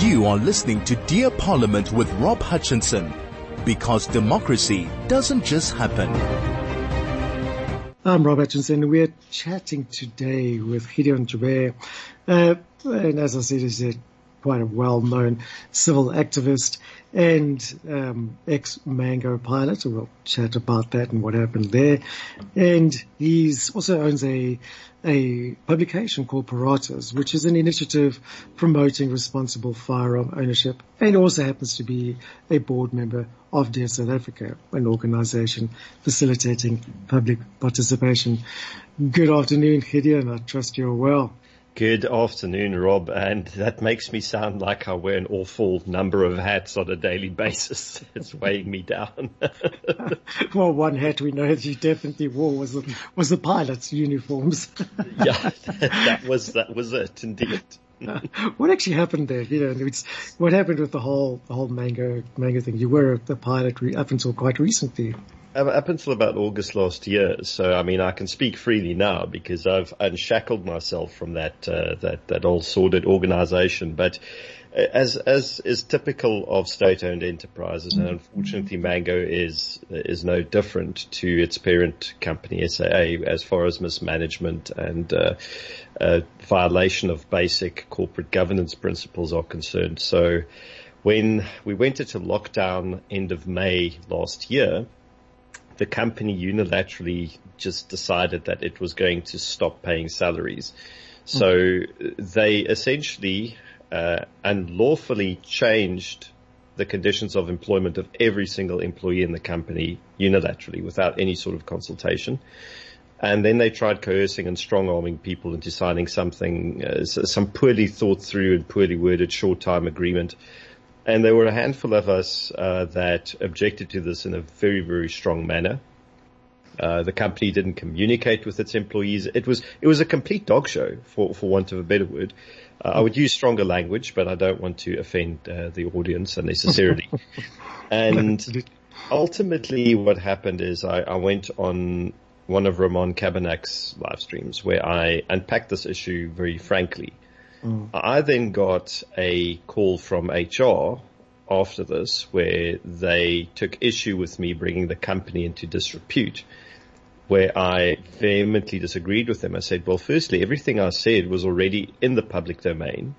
You are listening to Dear Parliament with Rob Hutchinson because democracy doesn't just happen. I'm Rob Hutchinson. We're chatting today with Gideon Joubert. Uh, and as I said, he's a, quite a well-known civil activist and um, ex-Mango pilot. So we'll chat about that and what happened there. And he also owns a a publication called Paratus, which is an initiative promoting responsible firearm ownership, and also happens to be a board member of Dear South Africa, an organization facilitating public participation. Good afternoon, Gideon. I trust you're well. Good afternoon, Rob. And that makes me sound like I wear an awful number of hats on a daily basis. It's weighing me down. well, one hat we know that you definitely wore was the, was the pilot's uniforms. yeah, that was, that was it indeed. what actually happened there? You know, what happened with the whole, the whole mango, mango thing. You were a pilot re- up until quite recently up until about August last year. So I mean, I can speak freely now because I've unshackled myself from that uh, that that old sordid organisation. But as as is typical of state-owned enterprises, and unfortunately, Mango is is no different to its parent company SAA as far as mismanagement and uh, uh, violation of basic corporate governance principles are concerned. So. When we went into lockdown end of May last year, the company unilaterally just decided that it was going to stop paying salaries. So mm-hmm. they essentially uh, lawfully changed the conditions of employment of every single employee in the company unilaterally without any sort of consultation. And then they tried coercing and strong arming people into signing something, uh, some poorly thought through and poorly worded short time agreement and there were a handful of us uh, that objected to this in a very, very strong manner. Uh, the company didn't communicate with its employees. It was it was a complete dog show, for for want of a better word. Uh, I would use stronger language, but I don't want to offend uh, the audience unnecessarily. and ultimately, what happened is I, I went on one of Ramon Cabernac's live streams where I unpacked this issue very frankly. Mm. I then got a call from HR after this where they took issue with me bringing the company into disrepute where I vehemently disagreed with them. I said, well, firstly, everything I said was already in the public domain.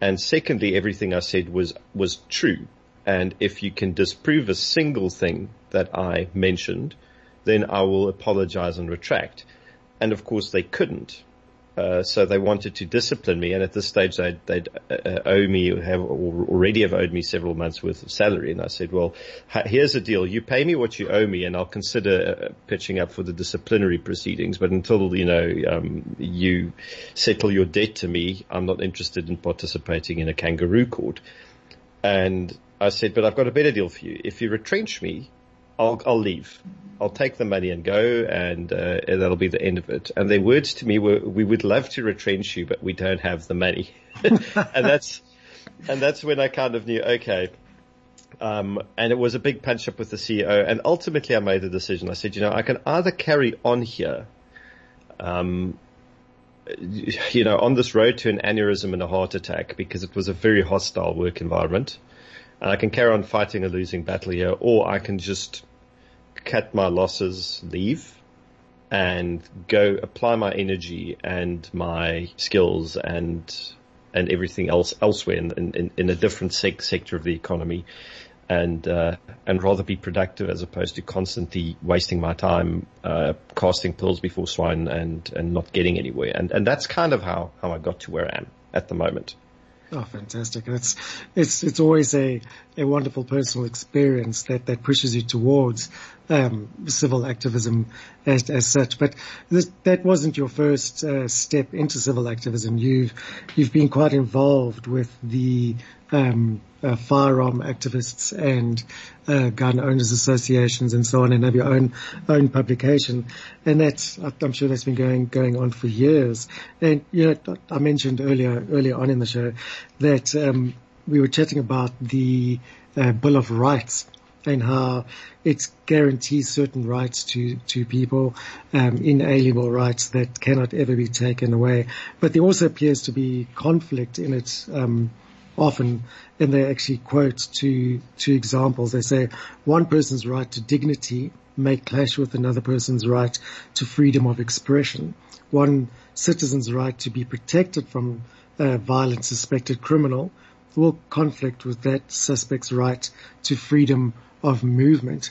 And secondly, everything I said was, was true. And if you can disprove a single thing that I mentioned, then I will apologize and retract. And of course they couldn't. Uh, so they wanted to discipline me, and at this stage they'd, they'd uh, owe me, have already have owed me several months worth of salary. And I said, well, here's the deal: you pay me what you owe me, and I'll consider uh, pitching up for the disciplinary proceedings. But until you know um, you settle your debt to me, I'm not interested in participating in a kangaroo court. And I said, but I've got a better deal for you. If you retrench me, I'll, I'll leave. I'll take the money and go and, uh, that'll be the end of it. And their words to me were, we would love to retrench you, but we don't have the money. and that's, and that's when I kind of knew, okay, um, and it was a big punch up with the CEO. And ultimately I made the decision. I said, you know, I can either carry on here, um, you know, on this road to an aneurysm and a heart attack because it was a very hostile work environment. And I can carry on fighting a losing battle here, or I can just cut my losses, leave, and go apply my energy and my skills and and everything else elsewhere in in, in a different sec- sector of the economy, and uh, and rather be productive as opposed to constantly wasting my time uh, casting pearls before swine and and not getting anywhere. And and that's kind of how how I got to where I am at the moment. Oh, fantastic! It's it's it's always a a wonderful personal experience that that pushes you towards um, civil activism as as such. But this, that wasn't your first uh, step into civil activism. You've you've been quite involved with the um, uh, firearm activists and uh, gun owners associations and so on, and have your own own publication. And that's I'm sure that's been going going on for years. And you know, I mentioned earlier earlier on in the show that um, we were chatting about the uh, Bill of Rights and how it guarantees certain rights to, to people, um, inalienable rights that cannot ever be taken away. But there also appears to be conflict in it, um, often, and they actually quote two, two examples. They say one person's right to dignity may clash with another person's right to freedom of expression. One citizen's right to be protected from a violent suspected criminal will conflict with that suspect's right to freedom of movement.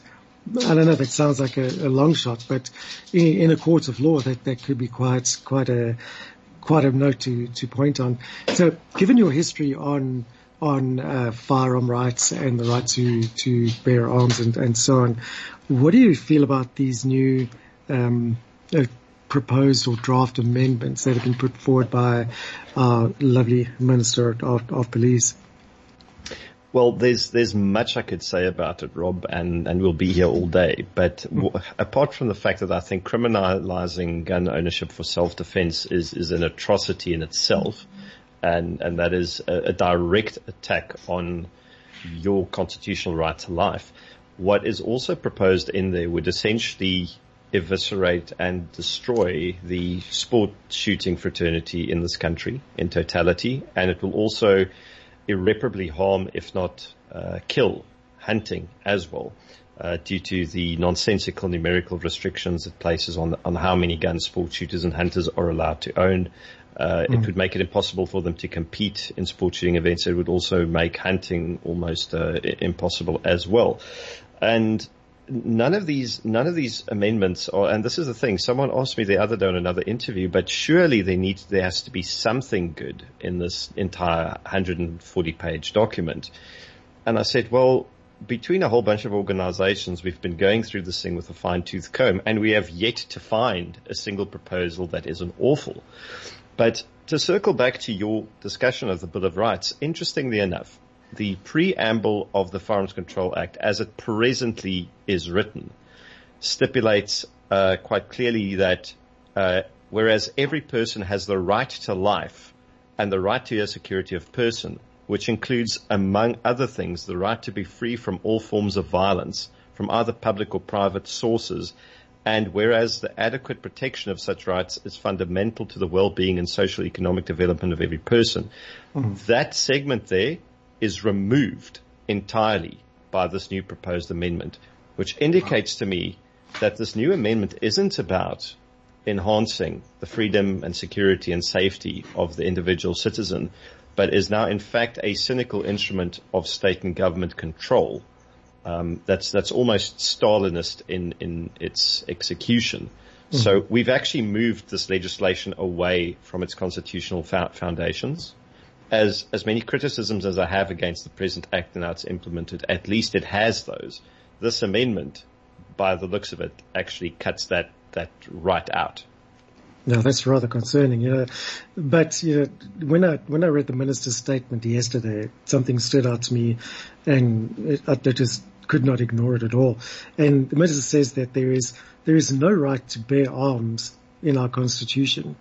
I don't know if it sounds like a, a long shot, but in, in, a court of law, that, that could be quite, quite a, quite a note to, to point on. So given your history on, on, uh, firearm rights and the right to, to bear arms and, and so on, what do you feel about these new, um, uh, proposed or draft amendments that have been put forward by our lovely Minister of, of Police? Well, there's there's much I could say about it, Rob, and, and we'll be here all day. But w- apart from the fact that I think criminalizing gun ownership for self-defense is, is an atrocity in itself, and and that is a, a direct attack on your constitutional right to life. What is also proposed in there would essentially eviscerate and destroy the sport shooting fraternity in this country in totality, and it will also irreparably harm, if not uh, kill, hunting as well, uh, due to the nonsensical numerical restrictions it places on on how many guns sport shooters and hunters are allowed to own. Uh, mm. It would make it impossible for them to compete in sport shooting events. It would also make hunting almost uh, impossible as well. And none of these none of these amendments and this is the thing someone asked me the other day in another interview but surely there needs there has to be something good in this entire 140 page document. And i said well between a whole bunch of organizations we've been going through this thing with a fine tooth comb and we have yet to find a single proposal that isn't awful. But to circle back to your discussion of the bill of rights interestingly enough the preamble of the Firearms Control Act, as it presently is written, stipulates uh, quite clearly that uh, whereas every person has the right to life and the right to the security of person, which includes, among other things, the right to be free from all forms of violence from either public or private sources, and whereas the adequate protection of such rights is fundamental to the well-being and social economic development of every person, mm-hmm. that segment there is removed entirely by this new proposed amendment, which indicates to me that this new amendment isn't about enhancing the freedom and security and safety of the individual citizen, but is now in fact a cynical instrument of state and government control. Um, that's that's almost Stalinist in in its execution. Mm-hmm. So we've actually moved this legislation away from its constitutional fa- foundations as as many criticisms as I have against the present act and how it's implemented, at least it has those. This amendment, by the looks of it, actually cuts that that right out. No, that's rather concerning, you know. But you know, when I when I read the minister's statement yesterday, something stood out to me, and I just could not ignore it at all. And the minister says that there is there is no right to bear arms in our constitution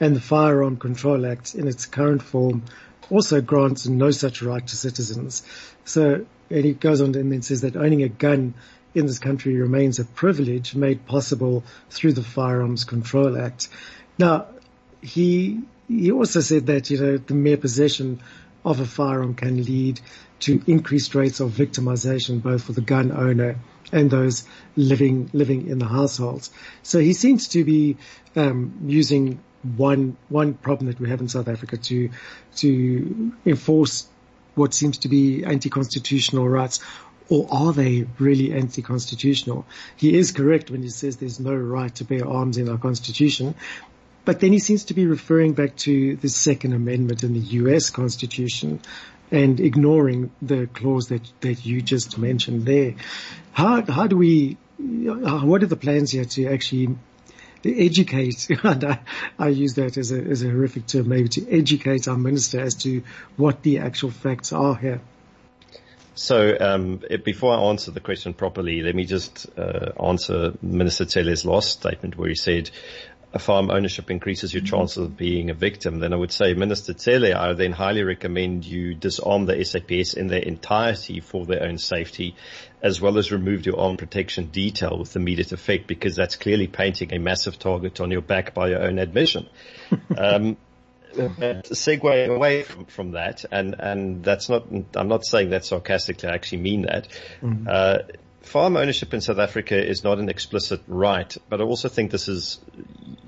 and the Firearm Control Act in its current form also grants no such right to citizens. So, and he goes on and then says that owning a gun in this country remains a privilege made possible through the Firearms Control Act. Now, he, he also said that, you know, the mere possession of a firearm can lead to increased rates of victimization both for the gun owner and those living living in the households. So he seems to be um, using one one problem that we have in South Africa to to enforce what seems to be anti-constitutional rights, or are they really anti-constitutional? He is correct when he says there's no right to bear arms in our constitution, but then he seems to be referring back to the Second Amendment in the U.S. Constitution and ignoring the clause that that you just mentioned there. How how do we? What are the plans here to actually educate, and I, I, use that as a, as a horrific term, maybe to educate our minister as to what the actual facts are here. So um, before I answer the question properly, let me just uh, answer Minister Cele's last statement where he said firearm ownership increases your chances of being a victim, then I would say, Minister Cele, I then highly recommend you disarm the SAPS in their entirety for their own safety, as well as remove your arm protection detail with immediate effect, because that's clearly painting a massive target on your back by your own admission. um, segue away from, from that, and, and that's not, I'm not saying that sarcastically, I actually mean that. Mm-hmm. Uh, firearm ownership in South Africa is not an explicit right, but I also think this is,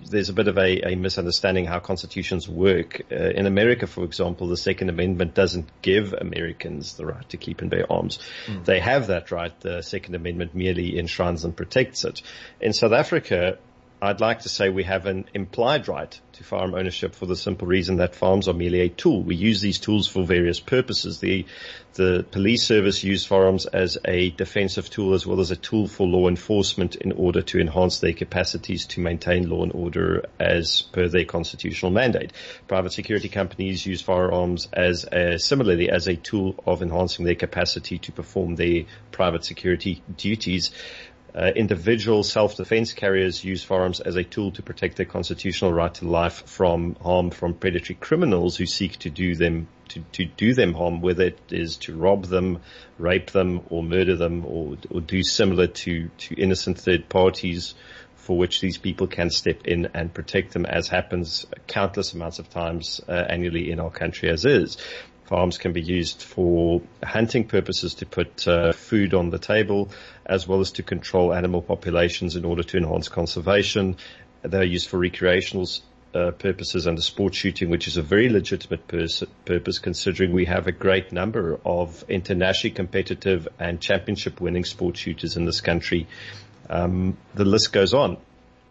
there's a bit of a, a misunderstanding how constitutions work. Uh, in America, for example, the Second Amendment doesn't give Americans the right to keep and bear arms. Mm. They have that right. The Second Amendment merely enshrines and protects it. In South Africa, I'd like to say we have an implied right to firearm ownership for the simple reason that firearms are merely a tool. We use these tools for various purposes. The, the police service use firearms as a defensive tool as well as a tool for law enforcement in order to enhance their capacities to maintain law and order as per their constitutional mandate. Private security companies use firearms as a, similarly as a tool of enhancing their capacity to perform their private security duties. Uh, individual self-defense carriers use firearms as a tool to protect their constitutional right to life from harm from predatory criminals who seek to do them to, to do them harm, whether it is to rob them, rape them, or murder them, or or do similar to to innocent third parties, for which these people can step in and protect them, as happens countless amounts of times uh, annually in our country as is. Firearms can be used for hunting purposes to put uh, food on the table, as well as to control animal populations in order to enhance conservation. They're used for recreational uh, purposes under sport shooting, which is a very legitimate pers- purpose considering we have a great number of internationally competitive and championship winning sport shooters in this country. Um, the list goes on.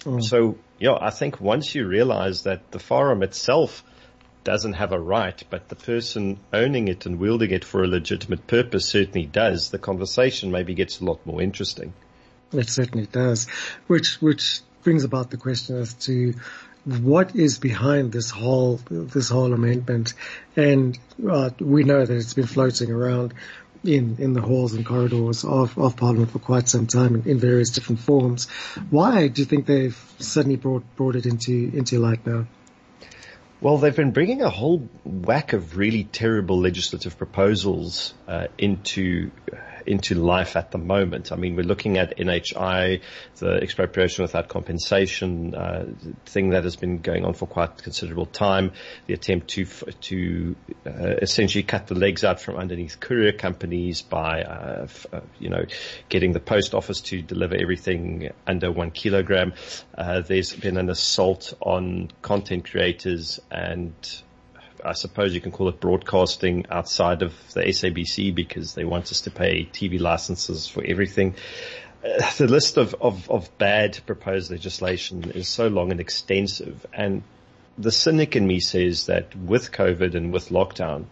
Mm. So, yeah, I think once you realize that the firearm itself doesn't have a right, but the person owning it and wielding it for a legitimate purpose certainly does, the conversation maybe gets a lot more interesting. It certainly does, which, which brings about the question as to what is behind this whole, this whole amendment. And uh, we know that it's been floating around in, in the halls and corridors of, of Parliament for quite some time in, in various different forms. Why do you think they've suddenly brought, brought it into, into light now? Well, they've been bringing a whole whack of really terrible legislative proposals uh, into into life at the moment. I mean, we're looking at NHI, the expropriation without compensation uh, thing that has been going on for quite considerable time. The attempt to to uh, essentially cut the legs out from underneath courier companies by uh, f- uh, you know getting the post office to deliver everything under one kilogram. Uh, there's been an assault on content creators and I suppose you can call it broadcasting outside of the SABC because they want us to pay TV licenses for everything. Uh, the list of, of, of bad proposed legislation is so long and extensive. And the cynic in me says that with COVID and with lockdown,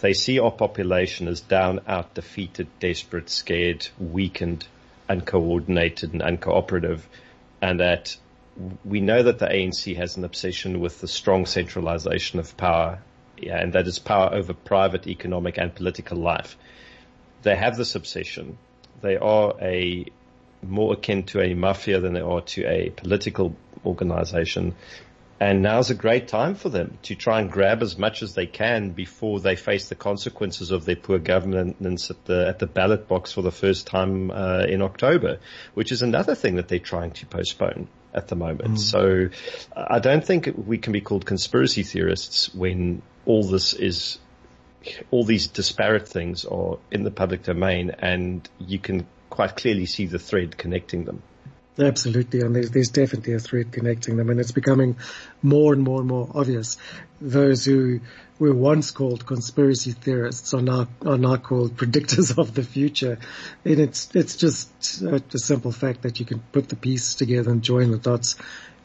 they see our population as down, out, defeated, desperate, scared, weakened, uncoordinated and uncooperative and that we know that the ANC has an obsession with the strong centralization of power, yeah, and that is power over private economic and political life. They have this obsession. They are a more akin to a mafia than they are to a political organization. And now's a great time for them to try and grab as much as they can before they face the consequences of their poor governance at the at the ballot box for the first time uh, in October, which is another thing that they're trying to postpone at the moment. Mm. So I don't think we can be called conspiracy theorists when all this is, all these disparate things are in the public domain and you can quite clearly see the thread connecting them. Absolutely, and there's, there's definitely a thread connecting them, and it's becoming more and more and more obvious. Those who were once called conspiracy theorists are now are now called predictors of the future, and it's it's just a, a simple fact that you can put the pieces together and join the dots,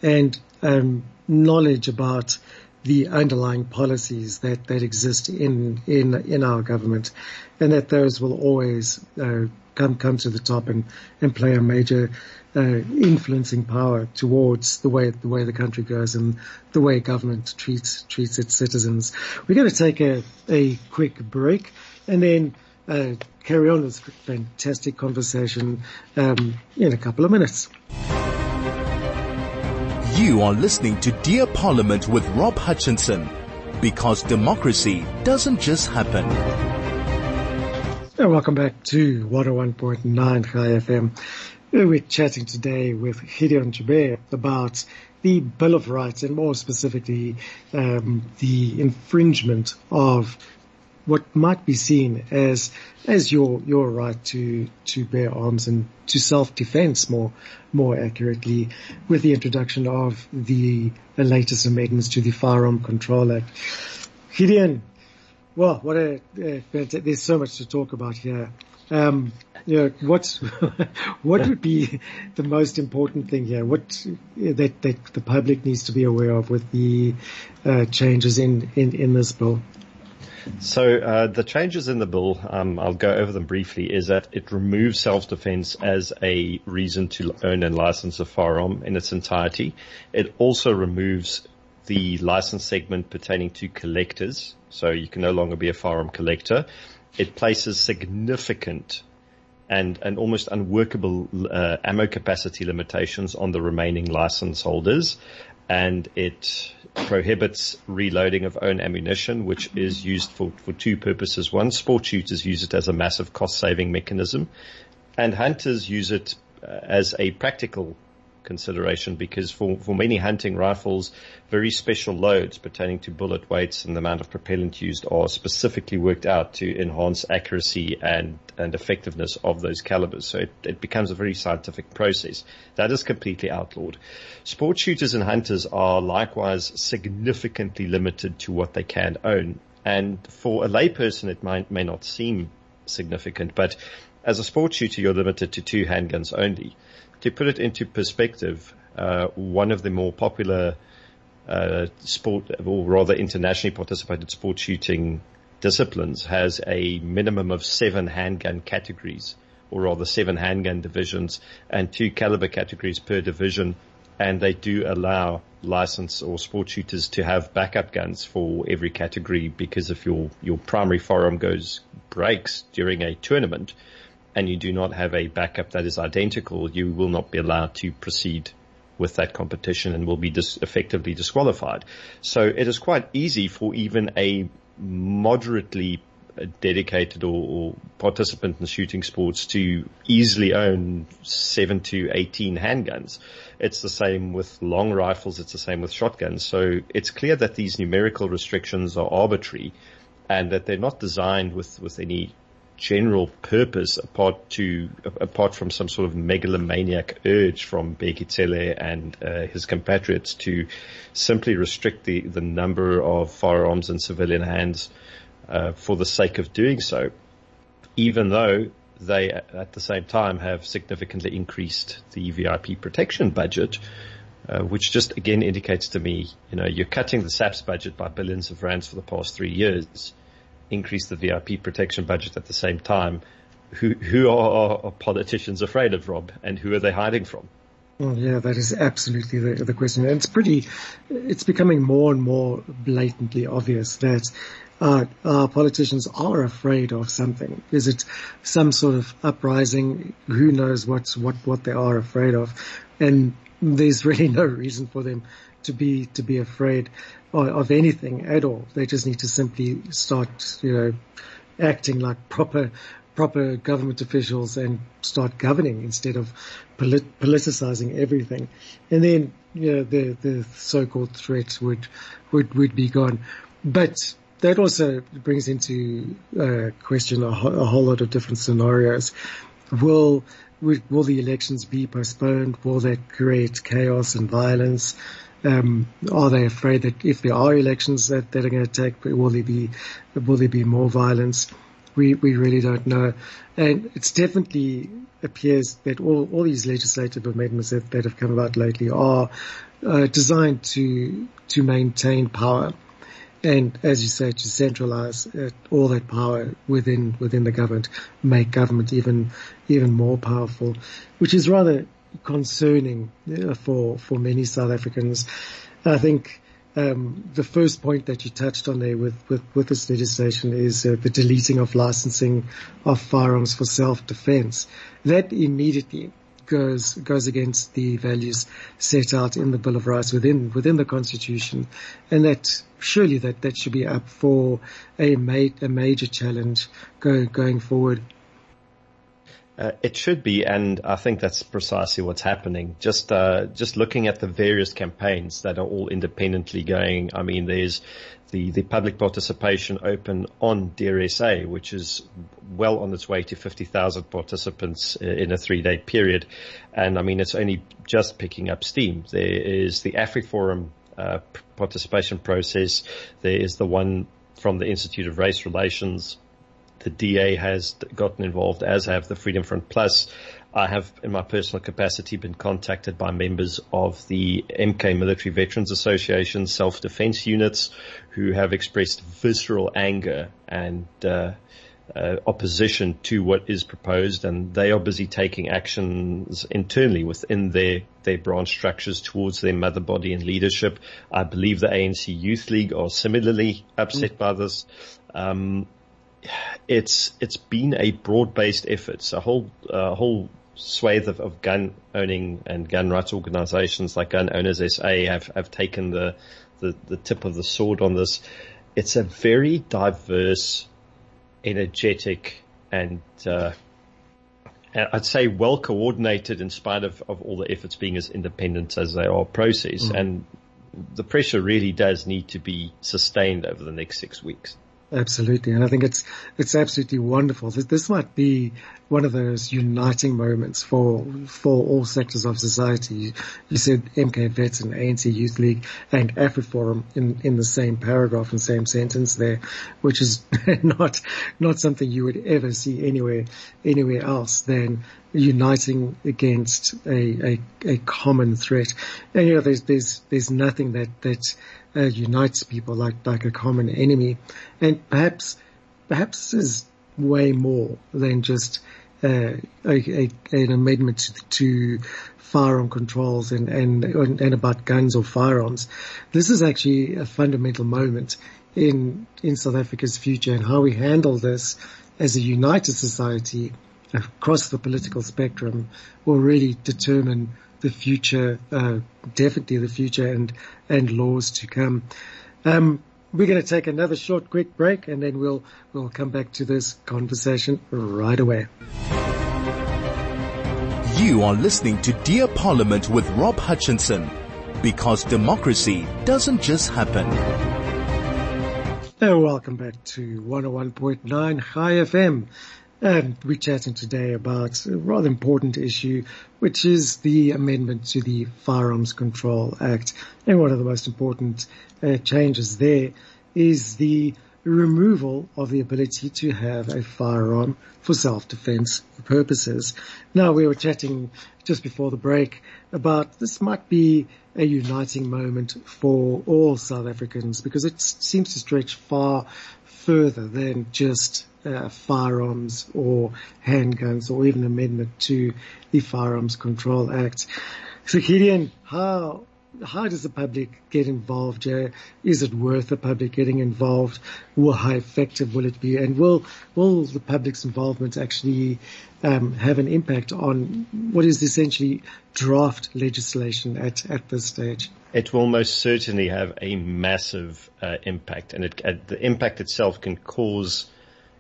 and um, knowledge about the underlying policies that, that exist in, in, in our government and that those will always, uh, come, come to the top and, and play a major, uh, influencing power towards the way the way the country goes and the way government treats treats its citizens. We're going to take a a quick break and then uh, carry on this fantastic conversation um, in a couple of minutes. You are listening to Dear Parliament with Rob Hutchinson because democracy doesn't just happen. And welcome back to 101.9 Chai FM. We're chatting today with Gideon Joubert about the Bill of Rights and more specifically um, the infringement of what might be seen as as your your right to to bear arms and to self defense more more accurately with the introduction of the, the latest amendments to the Firearm Control Act. Gideon, well, what a, uh, there's so much to talk about here. Um, you know, what what would be the most important thing here? What that that the public needs to be aware of with the uh, changes in, in in this bill? So uh, the changes in the bill, um, I'll go over them briefly, is that it removes self-defense as a reason to own and license a firearm in its entirety. It also removes the license segment pertaining to collectors, so you can no longer be a firearm collector. It places significant and, and almost unworkable uh, ammo capacity limitations on the remaining license holders and it prohibits reloading of own ammunition, which is used for, for two purposes. One, sport shooters use it as a massive cost saving mechanism and hunters use it uh, as a practical consideration because for, for many hunting rifles, very special loads pertaining to bullet weights and the amount of propellant used are specifically worked out to enhance accuracy and, and effectiveness of those calibers. So it, it becomes a very scientific process. That is completely outlawed. Sport shooters and hunters are likewise significantly limited to what they can own. And for a layperson, it might, may not seem significant, but as a sport shooter, you're limited to two handguns only to put it into perspective, uh, one of the more popular uh, sport, or rather internationally participated sport shooting disciplines has a minimum of seven handgun categories, or rather seven handgun divisions and two caliber categories per division. And they do allow license or sport shooters to have backup guns for every category because if your, your primary firearm goes breaks during a tournament, and you do not have a backup that is identical, you will not be allowed to proceed with that competition and will be dis- effectively disqualified. So it is quite easy for even a moderately dedicated or, or, participant in shooting sports to easily own seven to 18 handguns. It's the same with long rifles. It's the same with shotguns. So it's clear that these numerical restrictions are arbitrary and that they're not designed with, with any general purpose apart to apart from some sort of megalomaniac urge from Bheki and uh, his compatriots to simply restrict the, the number of firearms in civilian hands uh, for the sake of doing so, even though they at the same time have significantly increased the VIP protection budget. Uh, which just again indicates to me, you know, you're cutting the SAPS budget by billions of rands for the past three years increase the VIP protection budget at the same time, who who are, are politicians afraid of, Rob, and who are they hiding from? Well, yeah, that is absolutely the, the question. And it's pretty, it's becoming more and more blatantly obvious that uh, our politicians are afraid of something. Is it some sort of uprising? Who knows what what what they are afraid of? And there's really no reason for them to be to be afraid of anything at all. They just need to simply start, you know, acting like proper proper government officials and start governing instead of polit- politicizing everything. And then, you know, the, the so-called threat would, would, would be gone. But that also brings into uh, question a, ho- a whole lot of different scenarios. Will, will the elections be postponed? Will that create chaos and violence? Um, are they afraid that if there are elections that, that are going to take, will there be, will there be more violence? We, we really don't know. And it's definitely appears that all, all these legislative amendments that, that have come about lately are uh, designed to, to maintain power. And as you say, to centralize uh, all that power within, within the government, make government even, even more powerful, which is rather concerning for for many South Africans. I think um, the first point that you touched on there with with, with this legislation is uh, the deleting of licensing of firearms for self-defense. That immediately goes goes against the values set out in the Bill of Rights within within the Constitution, and that surely that that should be up for a ma- a major challenge go, going forward. Uh, it should be, and I think that's precisely what's happening. Just uh, just looking at the various campaigns that are all independently going. I mean, there's the the public participation open on DRSA, which is well on its way to 50,000 participants in a three day period, and I mean it's only just picking up steam. There is the AfriForum uh, participation process. There is the one from the Institute of Race Relations the DA has gotten involved, as have the Freedom Front Plus. I have, in my personal capacity, been contacted by members of the MK Military Veterans Association self-defense units who have expressed visceral anger and uh, uh, opposition to what is proposed, and they are busy taking actions internally within their their branch structures towards their mother body and leadership. I believe the ANC Youth League are similarly upset mm. by this. Um, it's it's been a broad based effort. A whole uh, whole swathe of, of, gun owning and gun rights organisations like Gun Owners SA have have taken the, the the tip of the sword on this. It's a very diverse, energetic, and uh, I'd say well coordinated in spite of, of all the efforts being as independent as they are process. Mm. And the pressure really does need to be sustained over the next six weeks. Absolutely. And I think it's, it's absolutely wonderful. This, this might be one of those uniting moments for, for all sectors of society. You, said MK Vets and ANC Youth League and AfriForum in, in the same paragraph and same sentence there, which is not, not something you would ever see anywhere, anywhere else than uniting against a, a, a common threat. And you know, there's, there's, there's nothing that, that, uh, unites people like, like a common enemy. And perhaps, perhaps is way more than just, uh, a, a, an amendment to, to firearm controls and, and, and about guns or firearms. This is actually a fundamental moment in, in South Africa's future and how we handle this as a united society across the political spectrum will really determine the future, uh, definitely the future and, and laws to come. Um, we're going to take another short, quick break and then we'll, we'll come back to this conversation right away. You are listening to Dear Parliament with Rob Hutchinson because democracy doesn't just happen. Oh, welcome back to 101.9 Chai FM. And we're chatting today about a rather important issue, which is the amendment to the Firearms Control Act. And one of the most important uh, changes there is the removal of the ability to have a firearm for self-defense purposes. Now we were chatting just before the break about this might be a uniting moment for all South Africans because it seems to stretch far further than just uh, firearms or handguns or even amendment to the Firearms Control Act. So Gideon, how how does the public get involved? Jay? Is it worth the public getting involved? Well, how effective will it be? And will will the public's involvement actually um, have an impact on what is essentially draft legislation at at this stage? It will most certainly have a massive uh, impact, and it, uh, the impact itself can cause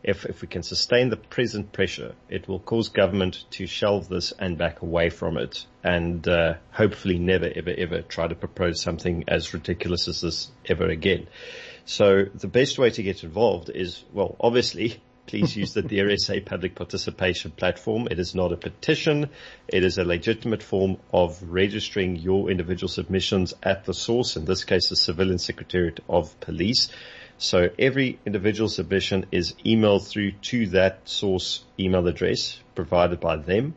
if, if we can sustain the present pressure, it will cause government to shelve this and back away from it and uh, hopefully never, ever, ever try to propose something as ridiculous as this ever again. So the best way to get involved is, well, obviously, please use the DRSA public participation platform. It is not a petition. It is a legitimate form of registering your individual submissions at the source, in this case, the Civilian Secretariat of Police. So every individual submission is emailed through to that source email address provided by them.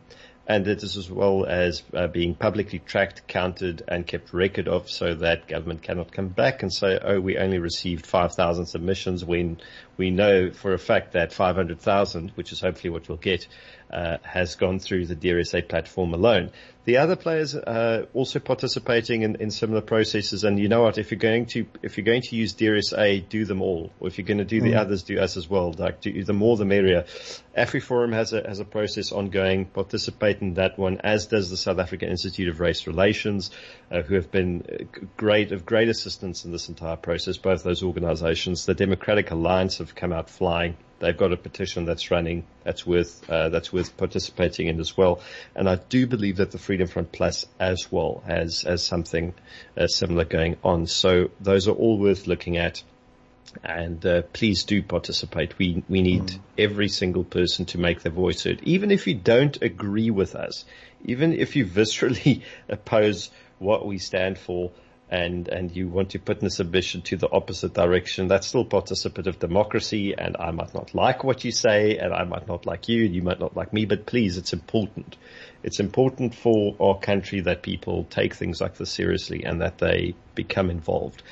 And it is as well as uh, being publicly tracked, counted and kept record of so that government cannot come back and say, oh, we only received 5,000 submissions when we know for a fact that 500,000, which is hopefully what we'll get, uh, has gone through the DRSA platform alone. The other players are also participating in, in similar processes. And you know what? If you're going to, if you're going to use DRSA, do them all. Or if you're going to do mm. the others, do us as well. Like do, the more the merrier. AfriForum has a, has a process ongoing. Participate in that one, as does the South African Institute of Race Relations, uh, who have been uh, great, of great assistance in this entire process. Both those organizations. The Democratic Alliance have come out flying they've got a petition that's running that's worth uh, that's worth participating in as well. And I do believe that the Freedom Front Plus as well has has something uh, similar going on. So those are all worth looking at. And uh, please do participate. We we need mm. every single person to make their voice heard, even if you don't agree with us, even if you viscerally oppose what we stand for and, and you want to put in a submission to the opposite direction, that's still participative democracy and I might not like what you say and I might not like you and you might not like me, but please, it's important. It's important for our country that people take things like this seriously and that they become involved.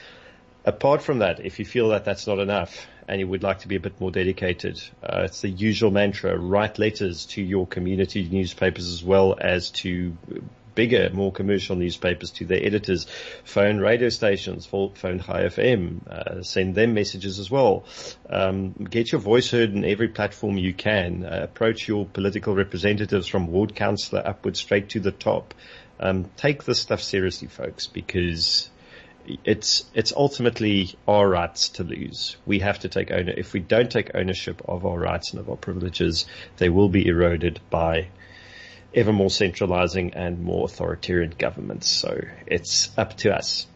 Apart from that, if you feel that that's not enough and you would like to be a bit more dedicated, uh, it's the usual mantra, write letters to your community newspapers as well as to bigger, more commercial newspapers to their editors, phone radio stations, phone Chai FM, uh, send them messages as well. Um, get your voice heard in every platform you can. Uh, approach your political representatives from ward councillor upwards straight to the top. Um, take this stuff seriously, folks, because it's it's ultimately our rights to lose. We have to take owner. If we don't take ownership of our rights and of our privileges, they will be eroded by ever more centralizing and more authoritarian governments. So it's up to us.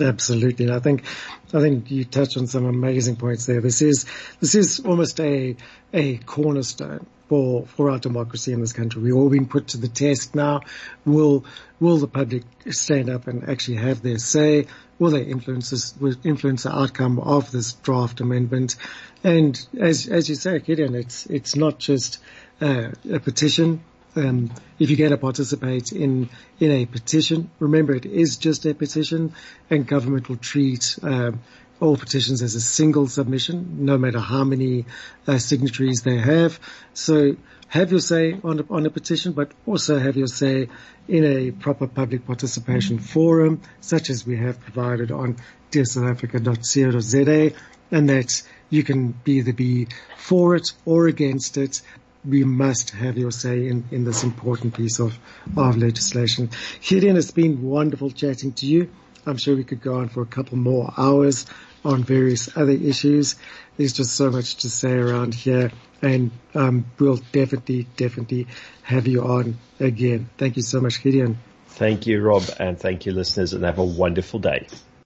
Absolutely. I think, I think you touched on some amazing points there. This is, this is almost a, a cornerstone for, for our democracy in this country. We've all been put to the test now. Will, will the public stand up and actually have their say? Will they influence this, influence the outcome of this draft amendment? And as, as you say, Gideon, it's, it's not just uh, a petition um, if you're going to participate in in a petition, remember it is just a petition, and government will treat um, all petitions as a single submission, no matter how many uh, signatories they have. So have your say on a, on a petition, but also have your say in a proper public participation forum, such as we have provided on dearsouthafrica.co.za, and that you can either be for it or against it, we must have your say in, in this important piece of, of legislation. Gideon, it's been wonderful chatting to you. I'm sure we could go on for a couple more hours on various other issues. There's just so much to say around here and um, we'll definitely, definitely have you on again. Thank you so much, Gideon. Thank you, Rob, and thank you, listeners, and have a wonderful day.